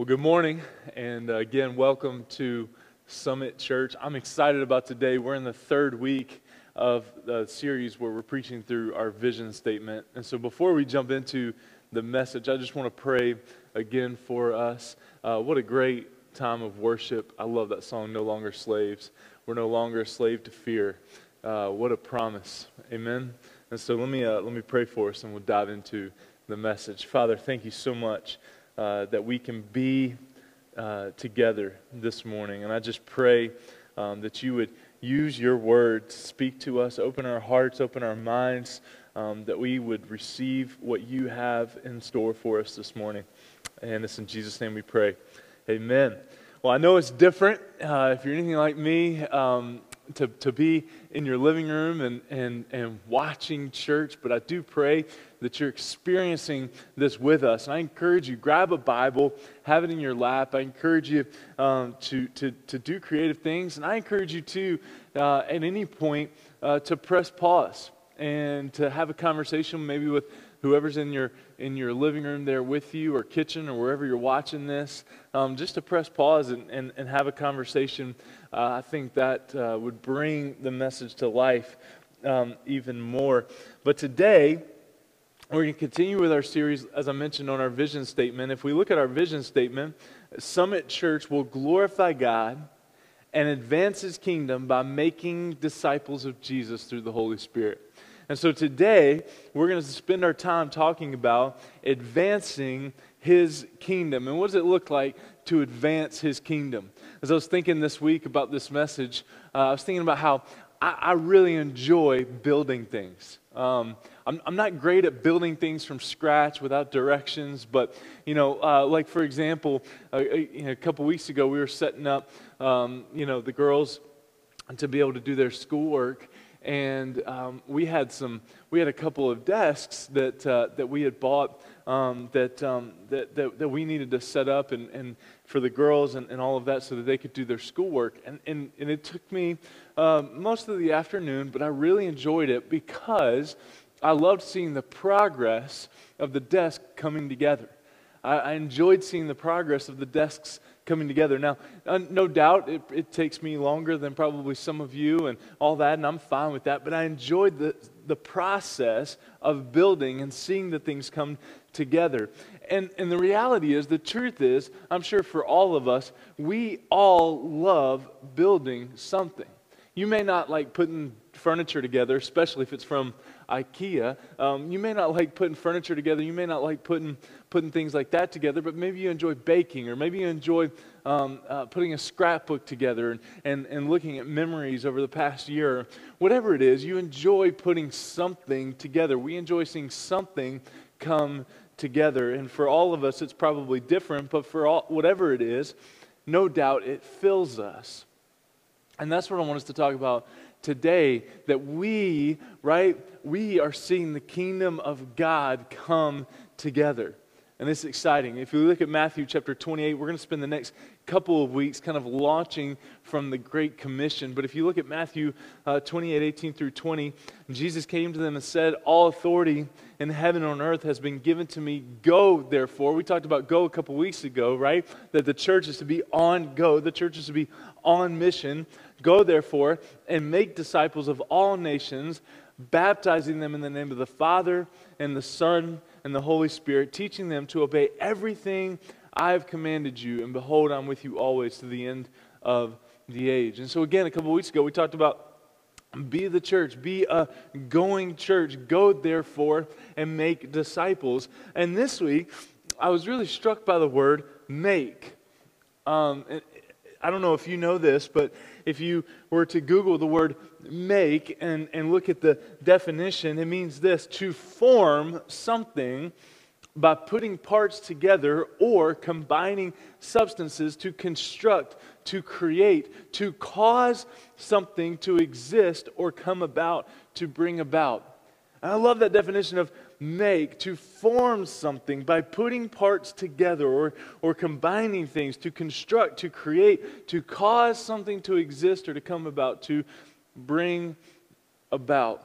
Well, good morning, and uh, again, welcome to Summit Church. I'm excited about today. We're in the third week of the series where we're preaching through our vision statement. And so, before we jump into the message, I just want to pray again for us. Uh, what a great time of worship. I love that song, No Longer Slaves. We're no longer a slave to fear. Uh, what a promise. Amen. And so, let me, uh, let me pray for us, and we'll dive into the message. Father, thank you so much uh, that we can be uh, together this morning. And I just pray um, that you would use your word to speak to us, open our hearts, open our minds, um, that we would receive what you have in store for us this morning. And it's in Jesus' name we pray. Amen. Well, I know it's different. Uh, if you're anything like me, um, to, to be in your living room and, and, and watching church, but I do pray that you're experiencing this with us. And I encourage you, grab a Bible, have it in your lap. I encourage you um, to, to, to do creative things. And I encourage you to, uh, at any point, uh, to press pause and to have a conversation maybe with whoever's in your in your living room there with you or kitchen or wherever you're watching this um, just to press pause and, and, and have a conversation uh, i think that uh, would bring the message to life um, even more. But today we're going to continue with our series as i mentioned on our vision statement. If we look at our vision statement summit church will glorify god and advance his kingdom by making disciples of jesus through the holy spirit and so today, we're going to spend our time talking about advancing his kingdom. And what does it look like to advance his kingdom? As I was thinking this week about this message, uh, I was thinking about how I, I really enjoy building things. Um, I'm, I'm, not great at building things from scratch without directions, but, you know, uh, like for example, uh, a couple weeks ago, we were setting up, um, you know, the girls to be able to do their schoolwork and um, we had some we had a couple of desks that uh, that we had bought um, that, um, that, that, that we needed to set up and, and for the girls and, and all of that so that they could do their schoolwork. And, and, and it took me uh, most of the afternoon but i really enjoyed it because i loved seeing the progress of the desk coming together. I, I enjoyed seeing the progress of the desks coming together. Now, uh, no doubt it, it, takes me longer than probably some of you and all that, and I'm fine with that, but I enjoyed the, the process of building and seeing the things come together. And, and the reality is, the truth is, I'm sure for all of us, we all love building something. You may not like putting furniture together, especially if it's from IKEA. Um, you may not like putting furniture together. You may not like putting, putting things like that together, but maybe you enjoy baking or maybe you enjoy um, uh, putting a scrapbook together and, and, and looking at memories over the past year. Whatever it is, you enjoy putting something together. We enjoy seeing something come together. And for all of us, it's probably different, but for all, whatever it is, no doubt it fills us. And that's what I want us to talk about today that we, right, we are seeing the kingdom of God come together. And it's exciting. If you look at Matthew chapter 28, we're going to spend the next couple of weeks kind of launching from the Great Commission. But if you look at Matthew uh, 28, 18 through 20, Jesus came to them and said, All authority in heaven and on earth has been given to me. Go, therefore. We talked about go a couple weeks ago, right? That the church is to be on go, the church is to be on mission. Go, therefore, and make disciples of all nations, baptizing them in the name of the Father and the Son and the Holy Spirit, teaching them to obey everything I have commanded you. And behold, I'm with you always to the end of the age. And so, again, a couple weeks ago, we talked about be the church, be a going church. Go, therefore, and make disciples. And this week, I was really struck by the word make. Um, I don't know if you know this, but if you were to Google the word make and, and look at the definition, it means this to form something by putting parts together or combining substances to construct, to create, to cause something to exist or come about, to bring about. And I love that definition of make, to form something by putting parts together or, or combining things, to construct, to create, to cause something to exist or to come about, to bring about.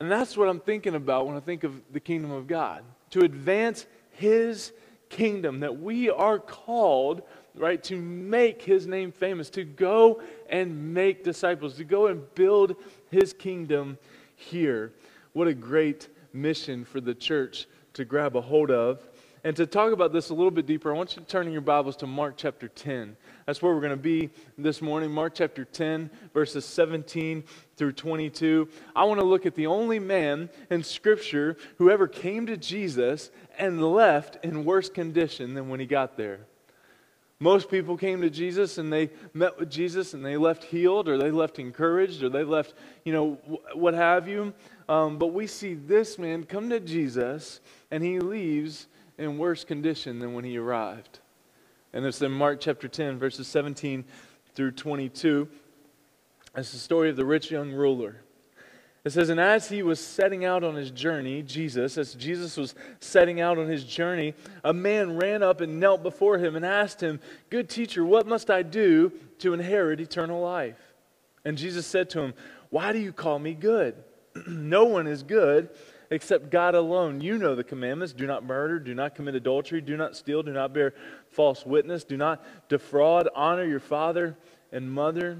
And that's what I'm thinking about when I think of the kingdom of God to advance His kingdom, that we are called, right, to make his name famous, to go and make disciples, to go and build his kingdom here. What a great mission for the church to grab a hold of. And to talk about this a little bit deeper, I want you to turn in your Bibles to Mark chapter 10. That's where we're going to be this morning, Mark chapter 10, verses 17 through 22. I want to look at the only man in Scripture who ever came to Jesus and left in worse condition than when he got there. Most people came to Jesus and they met with Jesus and they left healed or they left encouraged or they left, you know, what have you. Um, but we see this man come to Jesus and he leaves in worse condition than when he arrived. And it's in Mark chapter 10, verses 17 through 22. It's the story of the rich young ruler. It says, And as he was setting out on his journey, Jesus, as Jesus was setting out on his journey, a man ran up and knelt before him and asked him, Good teacher, what must I do to inherit eternal life? And Jesus said to him, Why do you call me good? no one is good except God alone. You know the commandments do not murder, do not commit adultery, do not steal, do not bear false witness, do not defraud, honor your father and mother.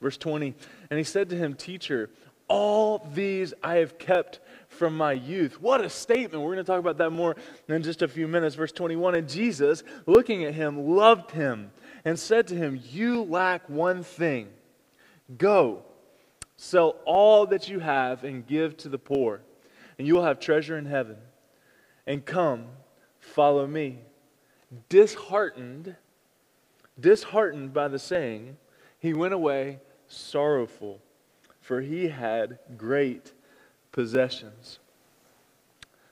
Verse 20. And he said to him, Teacher, all these I have kept from my youth. What a statement. We're going to talk about that more in just a few minutes. Verse 21. And Jesus, looking at him, loved him and said to him, You lack one thing. Go, sell all that you have and give to the poor and you will have treasure in heaven. And come, follow me. Disheartened, disheartened by the saying, he went away sorrowful, for he had great possessions.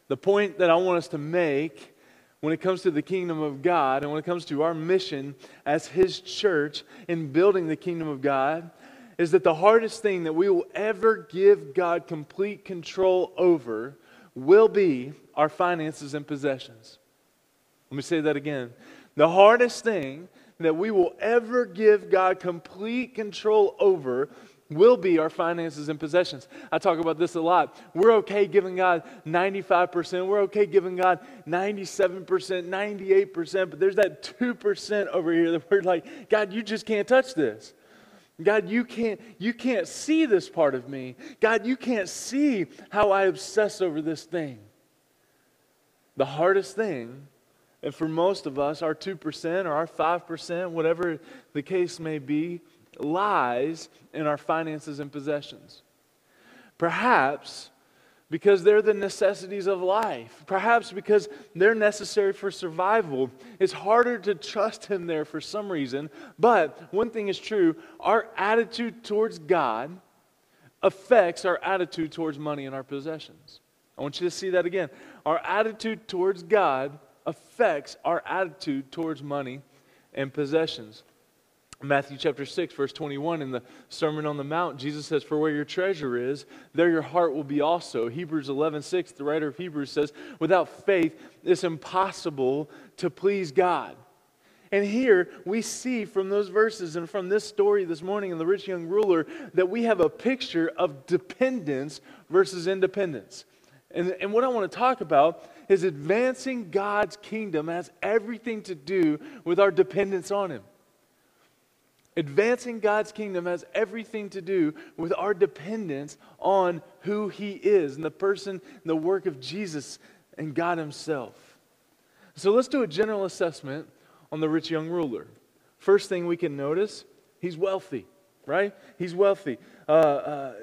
The point that I want us to make when it comes to the kingdom of God and when it comes to our mission as His church in building the kingdom of God is that the hardest thing that we will ever give God complete control over will be our finances and possessions. Let me say that again. The hardest thing that we will ever give God complete control over will be our finances and possessions. I talk about this a lot. We're okay giving God 95%, we're okay giving God 97%, 98%, but there's that 2% over here that we're like, God, you just can't touch this. God, you can't, you can't see this part of me. God, you can't see how I obsess over this thing. The hardest thing, and for most of us, our 2% or our 5%, whatever the case may be, lies in our finances and possessions. Perhaps because they're the necessities of life, perhaps because they're necessary for survival. It's harder to trust Him there for some reason. But one thing is true our attitude towards God affects our attitude towards money and our possessions. I want you to see that again. Our attitude towards God affects our attitude towards money and possessions. Matthew chapter 6, verse 21, in the Sermon on the Mount, Jesus says, For where your treasure is, there your heart will be also. Hebrews 11, 6, the writer of Hebrews says, Without faith, it's impossible to please God. And here we see from those verses and from this story this morning in the rich young ruler that we have a picture of dependence versus independence. And, and what I want to talk about is advancing God's kingdom has everything to do with our dependence on Him. Advancing God's kingdom has everything to do with our dependence on who He is and the person and the work of Jesus and God Himself. So let's do a general assessment on the rich young ruler. First thing we can notice, he's wealthy, right? He's wealthy. Uh, uh,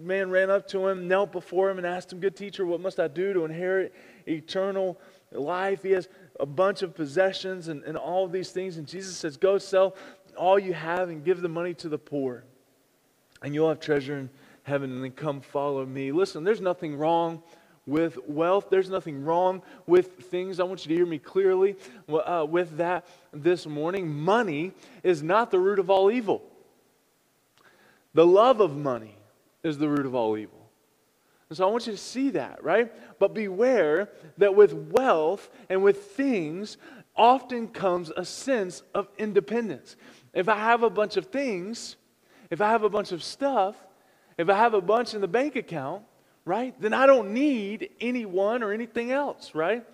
man ran up to him, knelt before him, and asked him, Good teacher, what must I do to inherit eternal life? He has a bunch of possessions and, and all these things. And Jesus says, Go sell all you have and give the money to the poor, and you'll have treasure in heaven, and then come follow me. Listen, there's nothing wrong with wealth. There's nothing wrong with things. I want you to hear me clearly uh, with that this morning. Money is not the root of all evil, the love of money is the root of all evil. And so I want you to see that, right? But beware that with wealth and with things often comes a sense of independence. If I have a bunch of things, if I have a bunch of stuff, if I have a bunch in the bank account, right, then I don't need anyone or anything else, right?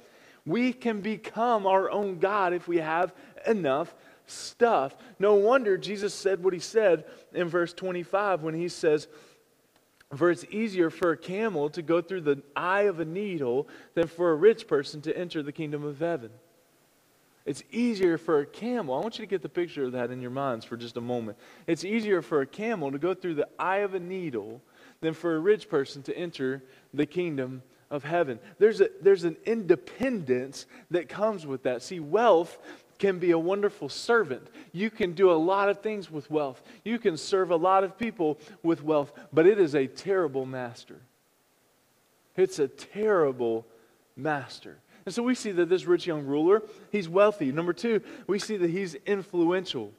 We can become our own God if we have enough stuff. No wonder Jesus said what he said in verse 25 when he says, For it's easier for a camel to go through the eye of a needle than for a rich person to enter the kingdom of heaven. It's easier for a camel. I want you to get the picture of that in your minds for just a moment. It's easier for a camel to go through the eye of a needle than for a rich person to enter the kingdom of heaven. There's, a, there's an independence that comes with that. See, wealth can be a wonderful servant. You can do a lot of things with wealth. You can serve a lot of people with wealth, but it is a terrible master. It's a terrible master. And so we see that this rich young ruler, he's wealthy. Number two, we see that he's influential.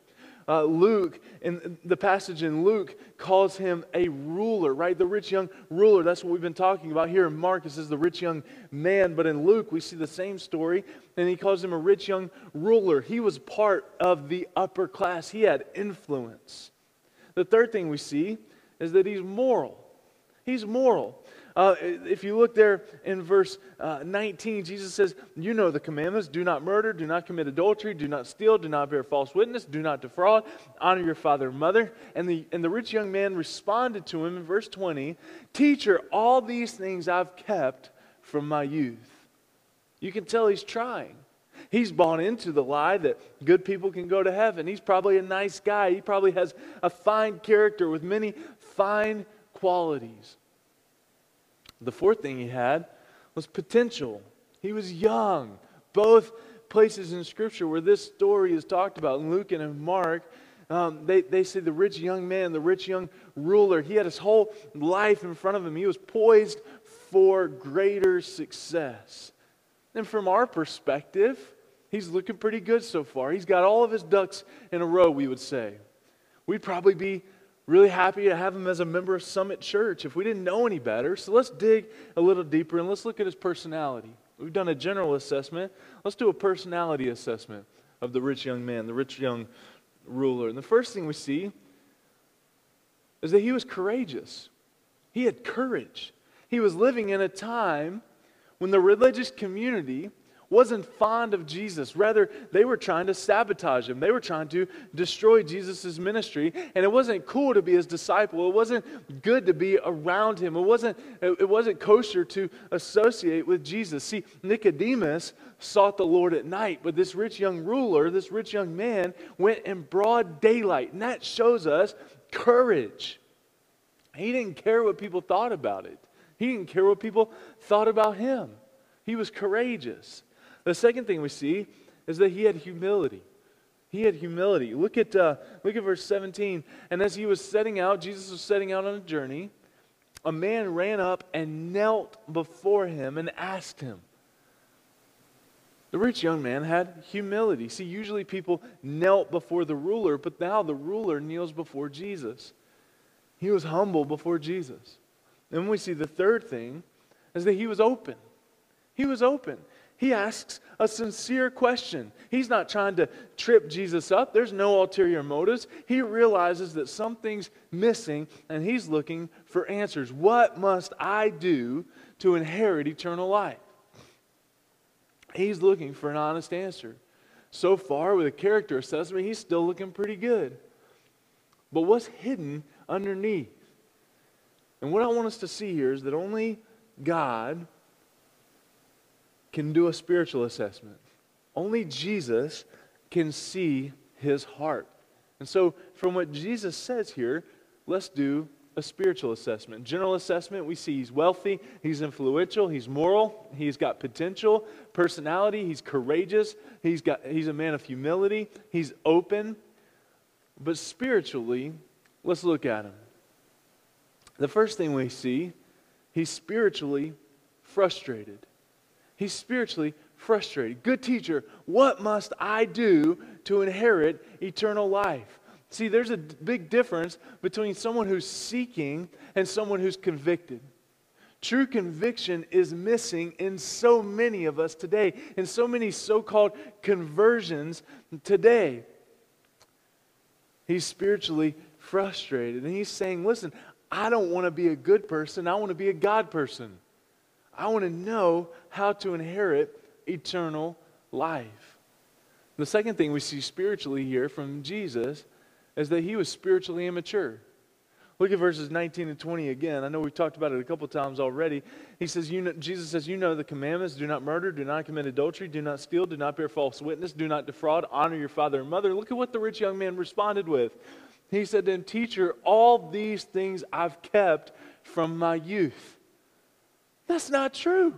Uh, Luke, in the passage in Luke, calls him a ruler, right? The rich young ruler. That's what we've been talking about here in Mark. It says the rich young man. But in Luke, we see the same story, and he calls him a rich young ruler. He was part of the upper class, he had influence. The third thing we see is that he's moral. He's moral. Uh, if you look there in verse uh, 19, Jesus says, You know the commandments do not murder, do not commit adultery, do not steal, do not bear false witness, do not defraud, honor your father and mother. And the, and the rich young man responded to him in verse 20, Teacher, all these things I've kept from my youth. You can tell he's trying. He's bought into the lie that good people can go to heaven. He's probably a nice guy. He probably has a fine character with many fine qualities. The fourth thing he had was potential. He was young. Both places in Scripture where this story is talked about, in Luke and in Mark, um, they, they say the rich young man, the rich young ruler, he had his whole life in front of him. He was poised for greater success. And from our perspective, he's looking pretty good so far. He's got all of his ducks in a row, we would say. We'd probably be really happy to have him as a member of Summit Church if we didn't know any better. So let's dig a little deeper and let's look at his personality. We've done a general assessment. Let's do a personality assessment of the rich young man, the rich young ruler. And the first thing we see is that he was courageous. He had courage. He was living in a time when the religious community wasn't fond of Jesus. Rather, they were trying to sabotage him. They were trying to destroy Jesus' ministry. And it wasn't cool to be his disciple. It wasn't good to be around him. It wasn't, it wasn't kosher to associate with Jesus. See, Nicodemus sought the Lord at night, but this rich young ruler, this rich young man, went in broad daylight. And that shows us courage. He didn't care what people thought about it. He didn't care what people thought about him. He was courageous. The second thing we see is that he had humility. He had humility. Look at, uh, look at verse 17. And as he was setting out, Jesus was setting out on a journey, a man ran up and knelt before him and asked him. The rich young man had humility. See, usually people knelt before the ruler, but now the ruler kneels before Jesus. He was humble before Jesus. Then we see the third thing is that he was open. He was open. He asks a sincere question. He's not trying to trip Jesus up. There's no ulterior motives. He realizes that something's missing and he's looking for answers. What must I do to inherit eternal life? He's looking for an honest answer. So far, with a character assessment, he's still looking pretty good. But what's hidden underneath? And what I want us to see here is that only God can do a spiritual assessment. Only Jesus can see his heart. And so, from what Jesus says here, let's do a spiritual assessment. General assessment, we see he's wealthy, he's influential, he's moral, he's got potential, personality, he's courageous, he's, got, he's a man of humility, he's open. But spiritually, let's look at him. The first thing we see, he's spiritually frustrated. He's spiritually frustrated. Good teacher, what must I do to inherit eternal life? See, there's a big difference between someone who's seeking and someone who's convicted. True conviction is missing in so many of us today, in so many so called conversions today. He's spiritually frustrated and he's saying, Listen, I don't want to be a good person, I want to be a God person. I want to know how to inherit eternal life. The second thing we see spiritually here from Jesus is that he was spiritually immature. Look at verses 19 and 20 again. I know we've talked about it a couple times already. He says, you know, Jesus says, You know the commandments do not murder, do not commit adultery, do not steal, do not bear false witness, do not defraud, honor your father and mother. Look at what the rich young man responded with. He said, Then, teacher, all these things I've kept from my youth. That's not true,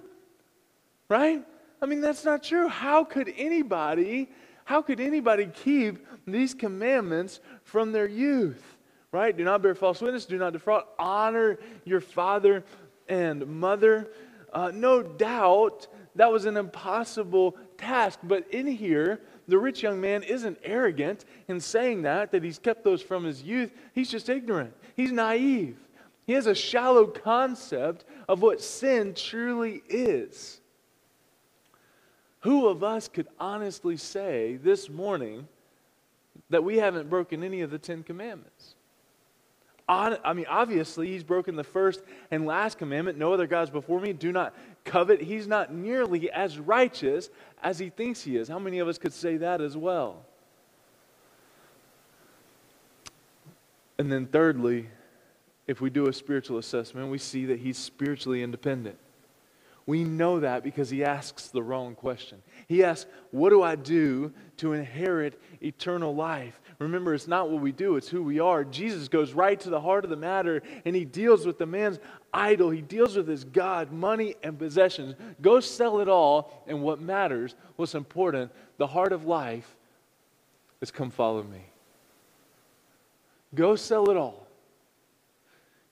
right? I mean, that's not true. How could anybody, how could anybody keep these commandments from their youth? Right? Do not bear false witness, do not defraud, honor your father and mother. Uh, no doubt that was an impossible task, but in here, the rich young man isn't arrogant in saying that, that he's kept those from his youth. He's just ignorant. He's naive. He has a shallow concept of what sin truly is. Who of us could honestly say this morning that we haven't broken any of the Ten Commandments? I mean, obviously, he's broken the first and last commandment no other gods before me, do not covet. He's not nearly as righteous as he thinks he is. How many of us could say that as well? And then, thirdly, if we do a spiritual assessment, we see that he's spiritually independent. We know that because he asks the wrong question. He asks, What do I do to inherit eternal life? Remember, it's not what we do, it's who we are. Jesus goes right to the heart of the matter and he deals with the man's idol. He deals with his God, money, and possessions. Go sell it all, and what matters, what's important, the heart of life is come follow me. Go sell it all.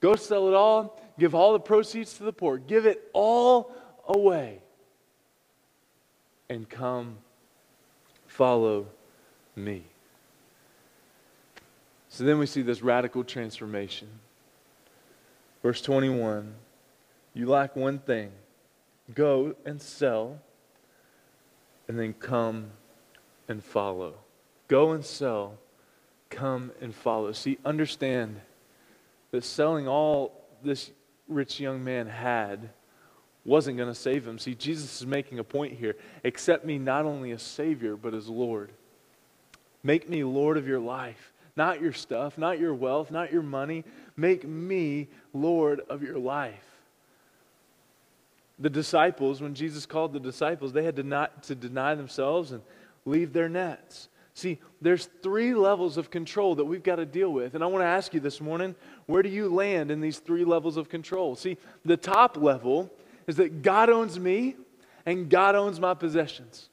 Go sell it all, give all the proceeds to the poor, give it all away, and come follow me. So then we see this radical transformation. Verse 21 You lack one thing go and sell, and then come and follow. Go and sell, come and follow. See, understand that selling all this rich young man had wasn't going to save him. See, Jesus is making a point here. Accept me not only as Savior, but as Lord. Make me Lord of your life, not your stuff, not your wealth, not your money. Make me Lord of your life. The disciples, when Jesus called the disciples, they had to, not, to deny themselves and leave their nets. See, there's three levels of control that we've got to deal with. And I want to ask you this morning where do you land in these three levels of control? See, the top level is that God owns me and God owns my possessions.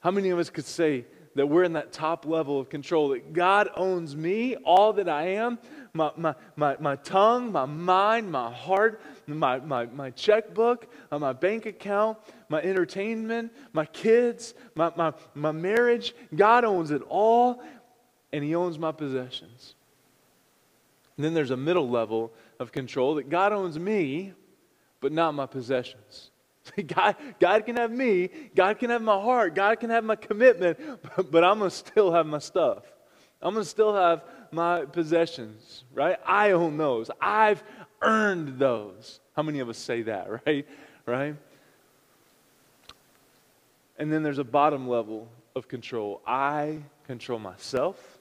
How many of us could say that we're in that top level of control? That God owns me, all that I am, my, my, my, my tongue, my mind, my heart, my, my, my checkbook, uh, my bank account, my entertainment, my kids, my, my, my marriage. God owns it all, and He owns my possessions. And then there's a middle level of control that God owns me, but not my possessions. God, God can have me, God can have my heart, God can have my commitment, but, but I'm going to still have my stuff. I'm going to still have my possessions, right? I own those. I've earned those. How many of us say that, right? Right? And then there's a bottom level of control. I control myself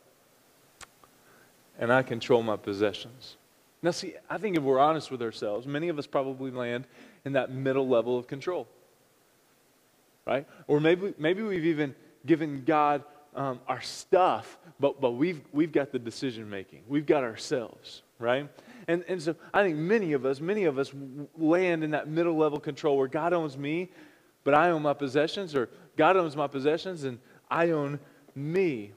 and I control my possessions. Now, see, I think if we're honest with ourselves, many of us probably land in that middle level of control, right? Or maybe, maybe we've even given God um, our stuff, but, but we've, we've got the decision making. We've got ourselves, right? And, and so I think many of us, many of us land in that middle level control where God owns me, but I own my possessions, or God owns my possessions and I own me.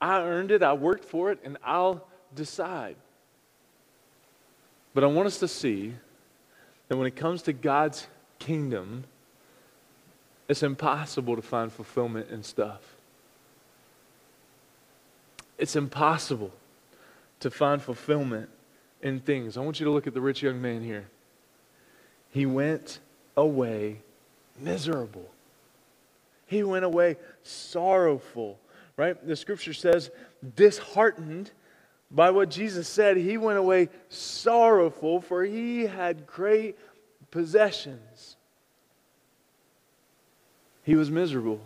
I earned it, I worked for it, and I'll decide. But I want us to see that when it comes to God's kingdom, it's impossible to find fulfillment in stuff. It's impossible to find fulfillment in things. I want you to look at the rich young man here. He went away miserable. He went away sorrowful, right? The scripture says, disheartened by what Jesus said, he went away sorrowful, for he had great possessions. he was miserable.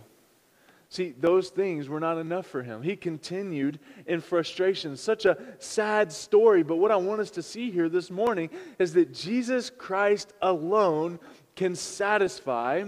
See, those things were not enough for him. He continued in frustration. Such a sad story. But what I want us to see here this morning is that Jesus Christ alone can satisfy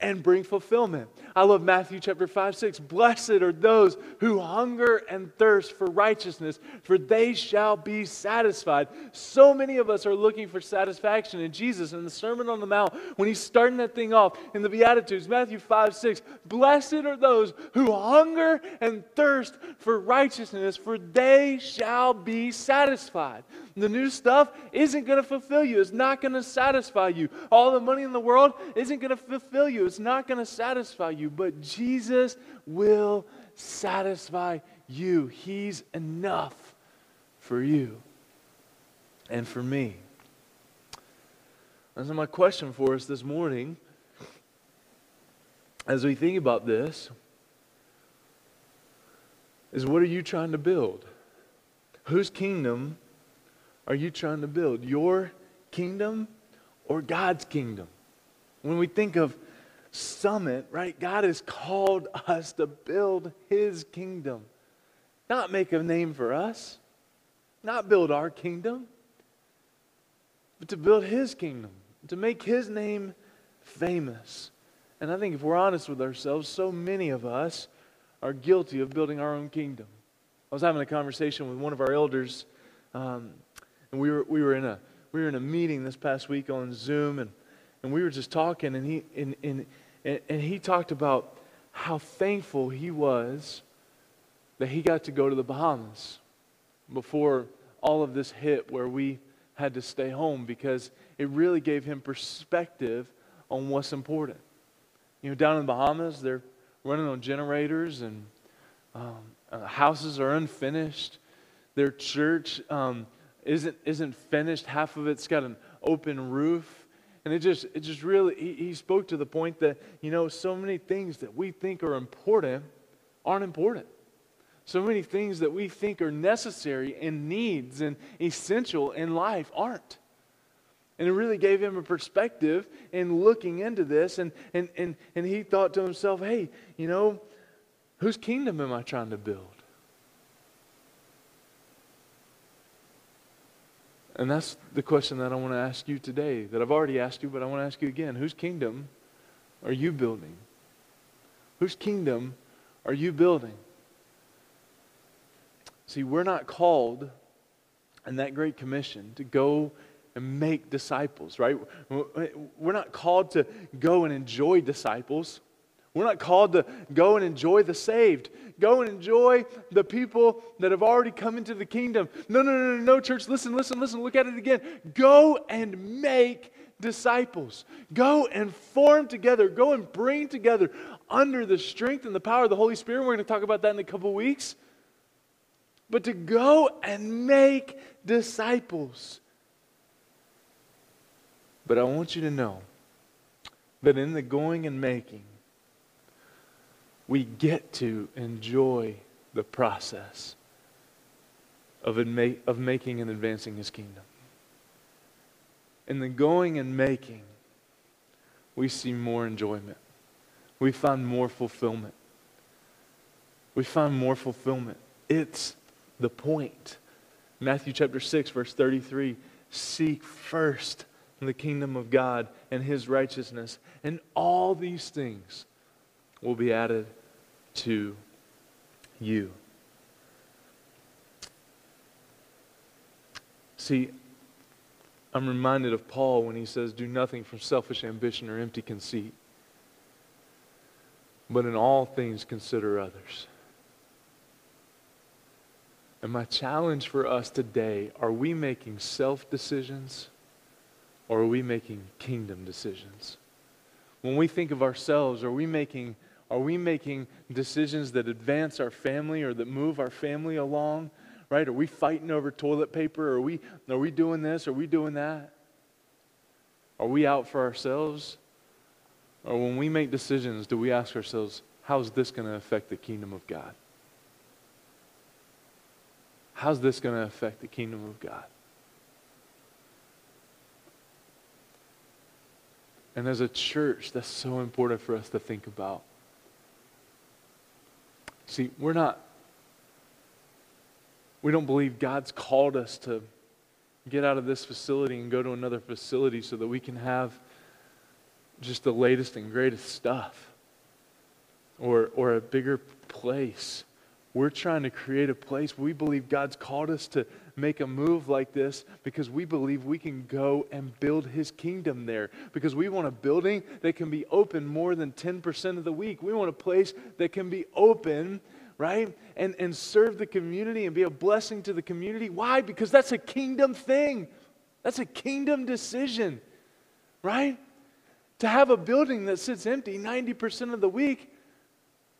and bring fulfillment. I love Matthew chapter 5, 6. Blessed are those who hunger and thirst for righteousness, for they shall be satisfied. So many of us are looking for satisfaction in Jesus in the Sermon on the Mount when he's starting that thing off in the Beatitudes, Matthew 5, 6. Blessed are those who hunger and thirst for righteousness, for they shall be satisfied. The new stuff isn't going to fulfill you, it's not going to satisfy you. All the money in the world isn't going to fulfill you, it's not going to satisfy you. But Jesus will satisfy you. He's enough for you and for me. And so, my question for us this morning, as we think about this, is what are you trying to build? Whose kingdom are you trying to build? Your kingdom or God's kingdom? When we think of summit, right, God has called us to build His kingdom, not make a name for us, not build our kingdom, but to build His kingdom, to make His name famous. And I think if we're honest with ourselves, so many of us are guilty of building our own kingdom. I was having a conversation with one of our elders um, and we were, we were in a we were in a meeting this past week on Zoom and, and we were just talking and he and, and, and he talked about how thankful he was that he got to go to the Bahamas before all of this hit where we had to stay home because it really gave him perspective on what's important. You know, down in the Bahamas, they're running on generators and um, uh, houses are unfinished. Their church um, isn't, isn't finished. Half of it's got an open roof. And it just, it just really, he, he spoke to the point that, you know, so many things that we think are important aren't important. So many things that we think are necessary and needs and essential in life aren't. And it really gave him a perspective in looking into this. And, and, and, and he thought to himself, hey, you know, whose kingdom am I trying to build? And that's the question that I want to ask you today, that I've already asked you, but I want to ask you again. Whose kingdom are you building? Whose kingdom are you building? See, we're not called in that great commission to go and make disciples, right? We're not called to go and enjoy disciples. We're not called to go and enjoy the saved. Go and enjoy the people that have already come into the kingdom. No, no, no, no, no, church. Listen, listen, listen. Look at it again. Go and make disciples. Go and form together. Go and bring together under the strength and the power of the Holy Spirit. We're going to talk about that in a couple weeks. But to go and make disciples. But I want you to know that in the going and making, we get to enjoy the process of, of making and advancing his kingdom. In the going and making, we see more enjoyment. We find more fulfillment. We find more fulfillment. It's the point. Matthew chapter 6, verse 33 Seek first the kingdom of God and his righteousness, and all these things will be added to you. See, I'm reminded of Paul when he says, Do nothing from selfish ambition or empty conceit, but in all things consider others. And my challenge for us today are we making self decisions or are we making kingdom decisions? When we think of ourselves, are we making are we making decisions that advance our family or that move our family along? Right? Are we fighting over toilet paper? Are we, are we doing this? Are we doing that? Are we out for ourselves? Or when we make decisions, do we ask ourselves, how's this going to affect the kingdom of God? How's this going to affect the kingdom of God? And as a church, that's so important for us to think about. See, we're not, we don't believe God's called us to get out of this facility and go to another facility so that we can have just the latest and greatest stuff or, or a bigger place. We're trying to create a place. We believe God's called us to make a move like this because we believe we can go and build his kingdom there. Because we want a building that can be open more than 10% of the week. We want a place that can be open, right? And, and serve the community and be a blessing to the community. Why? Because that's a kingdom thing, that's a kingdom decision, right? To have a building that sits empty 90% of the week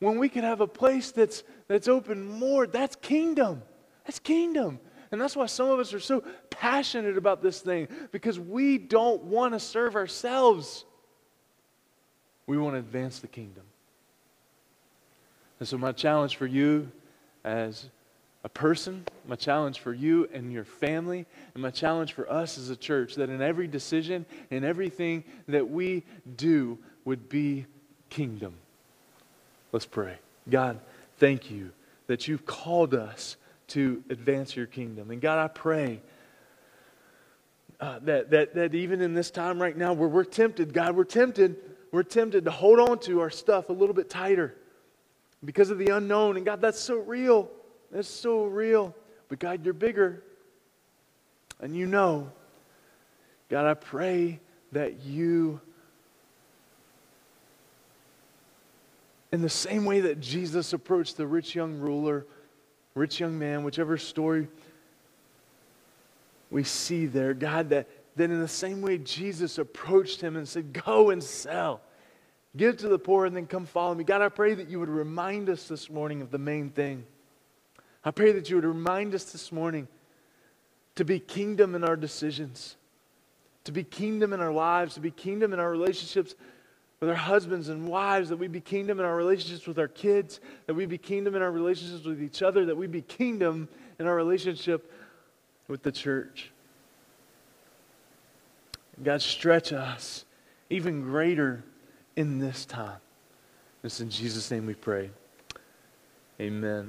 when we can have a place that's, that's open more, that's kingdom. That's kingdom. And that's why some of us are so passionate about this thing because we don't want to serve ourselves. We want to advance the kingdom. And so, my challenge for you as a person, my challenge for you and your family, and my challenge for us as a church that in every decision, in everything that we do, would be kingdom. Let's pray. God, thank you that you've called us to advance your kingdom. And God, I pray uh, that, that, that even in this time right now where we're tempted, God, we're tempted, we're tempted to hold on to our stuff a little bit tighter because of the unknown. And God, that's so real. That's so real. But God, you're bigger. And you know. God, I pray that you, in the same way that Jesus approached the rich young ruler, rich young man, whichever story we see there, God, that, that in the same way Jesus approached him and said, Go and sell, give to the poor, and then come follow me. God, I pray that you would remind us this morning of the main thing. I pray that you would remind us this morning to be kingdom in our decisions, to be kingdom in our lives, to be kingdom in our relationships with our husbands and wives, that we be kingdom in our relationships with our kids, that we be kingdom in our relationships with each other, that we be kingdom in our relationship with the church. God, stretch us even greater in this time. It's in Jesus' name we pray. Amen.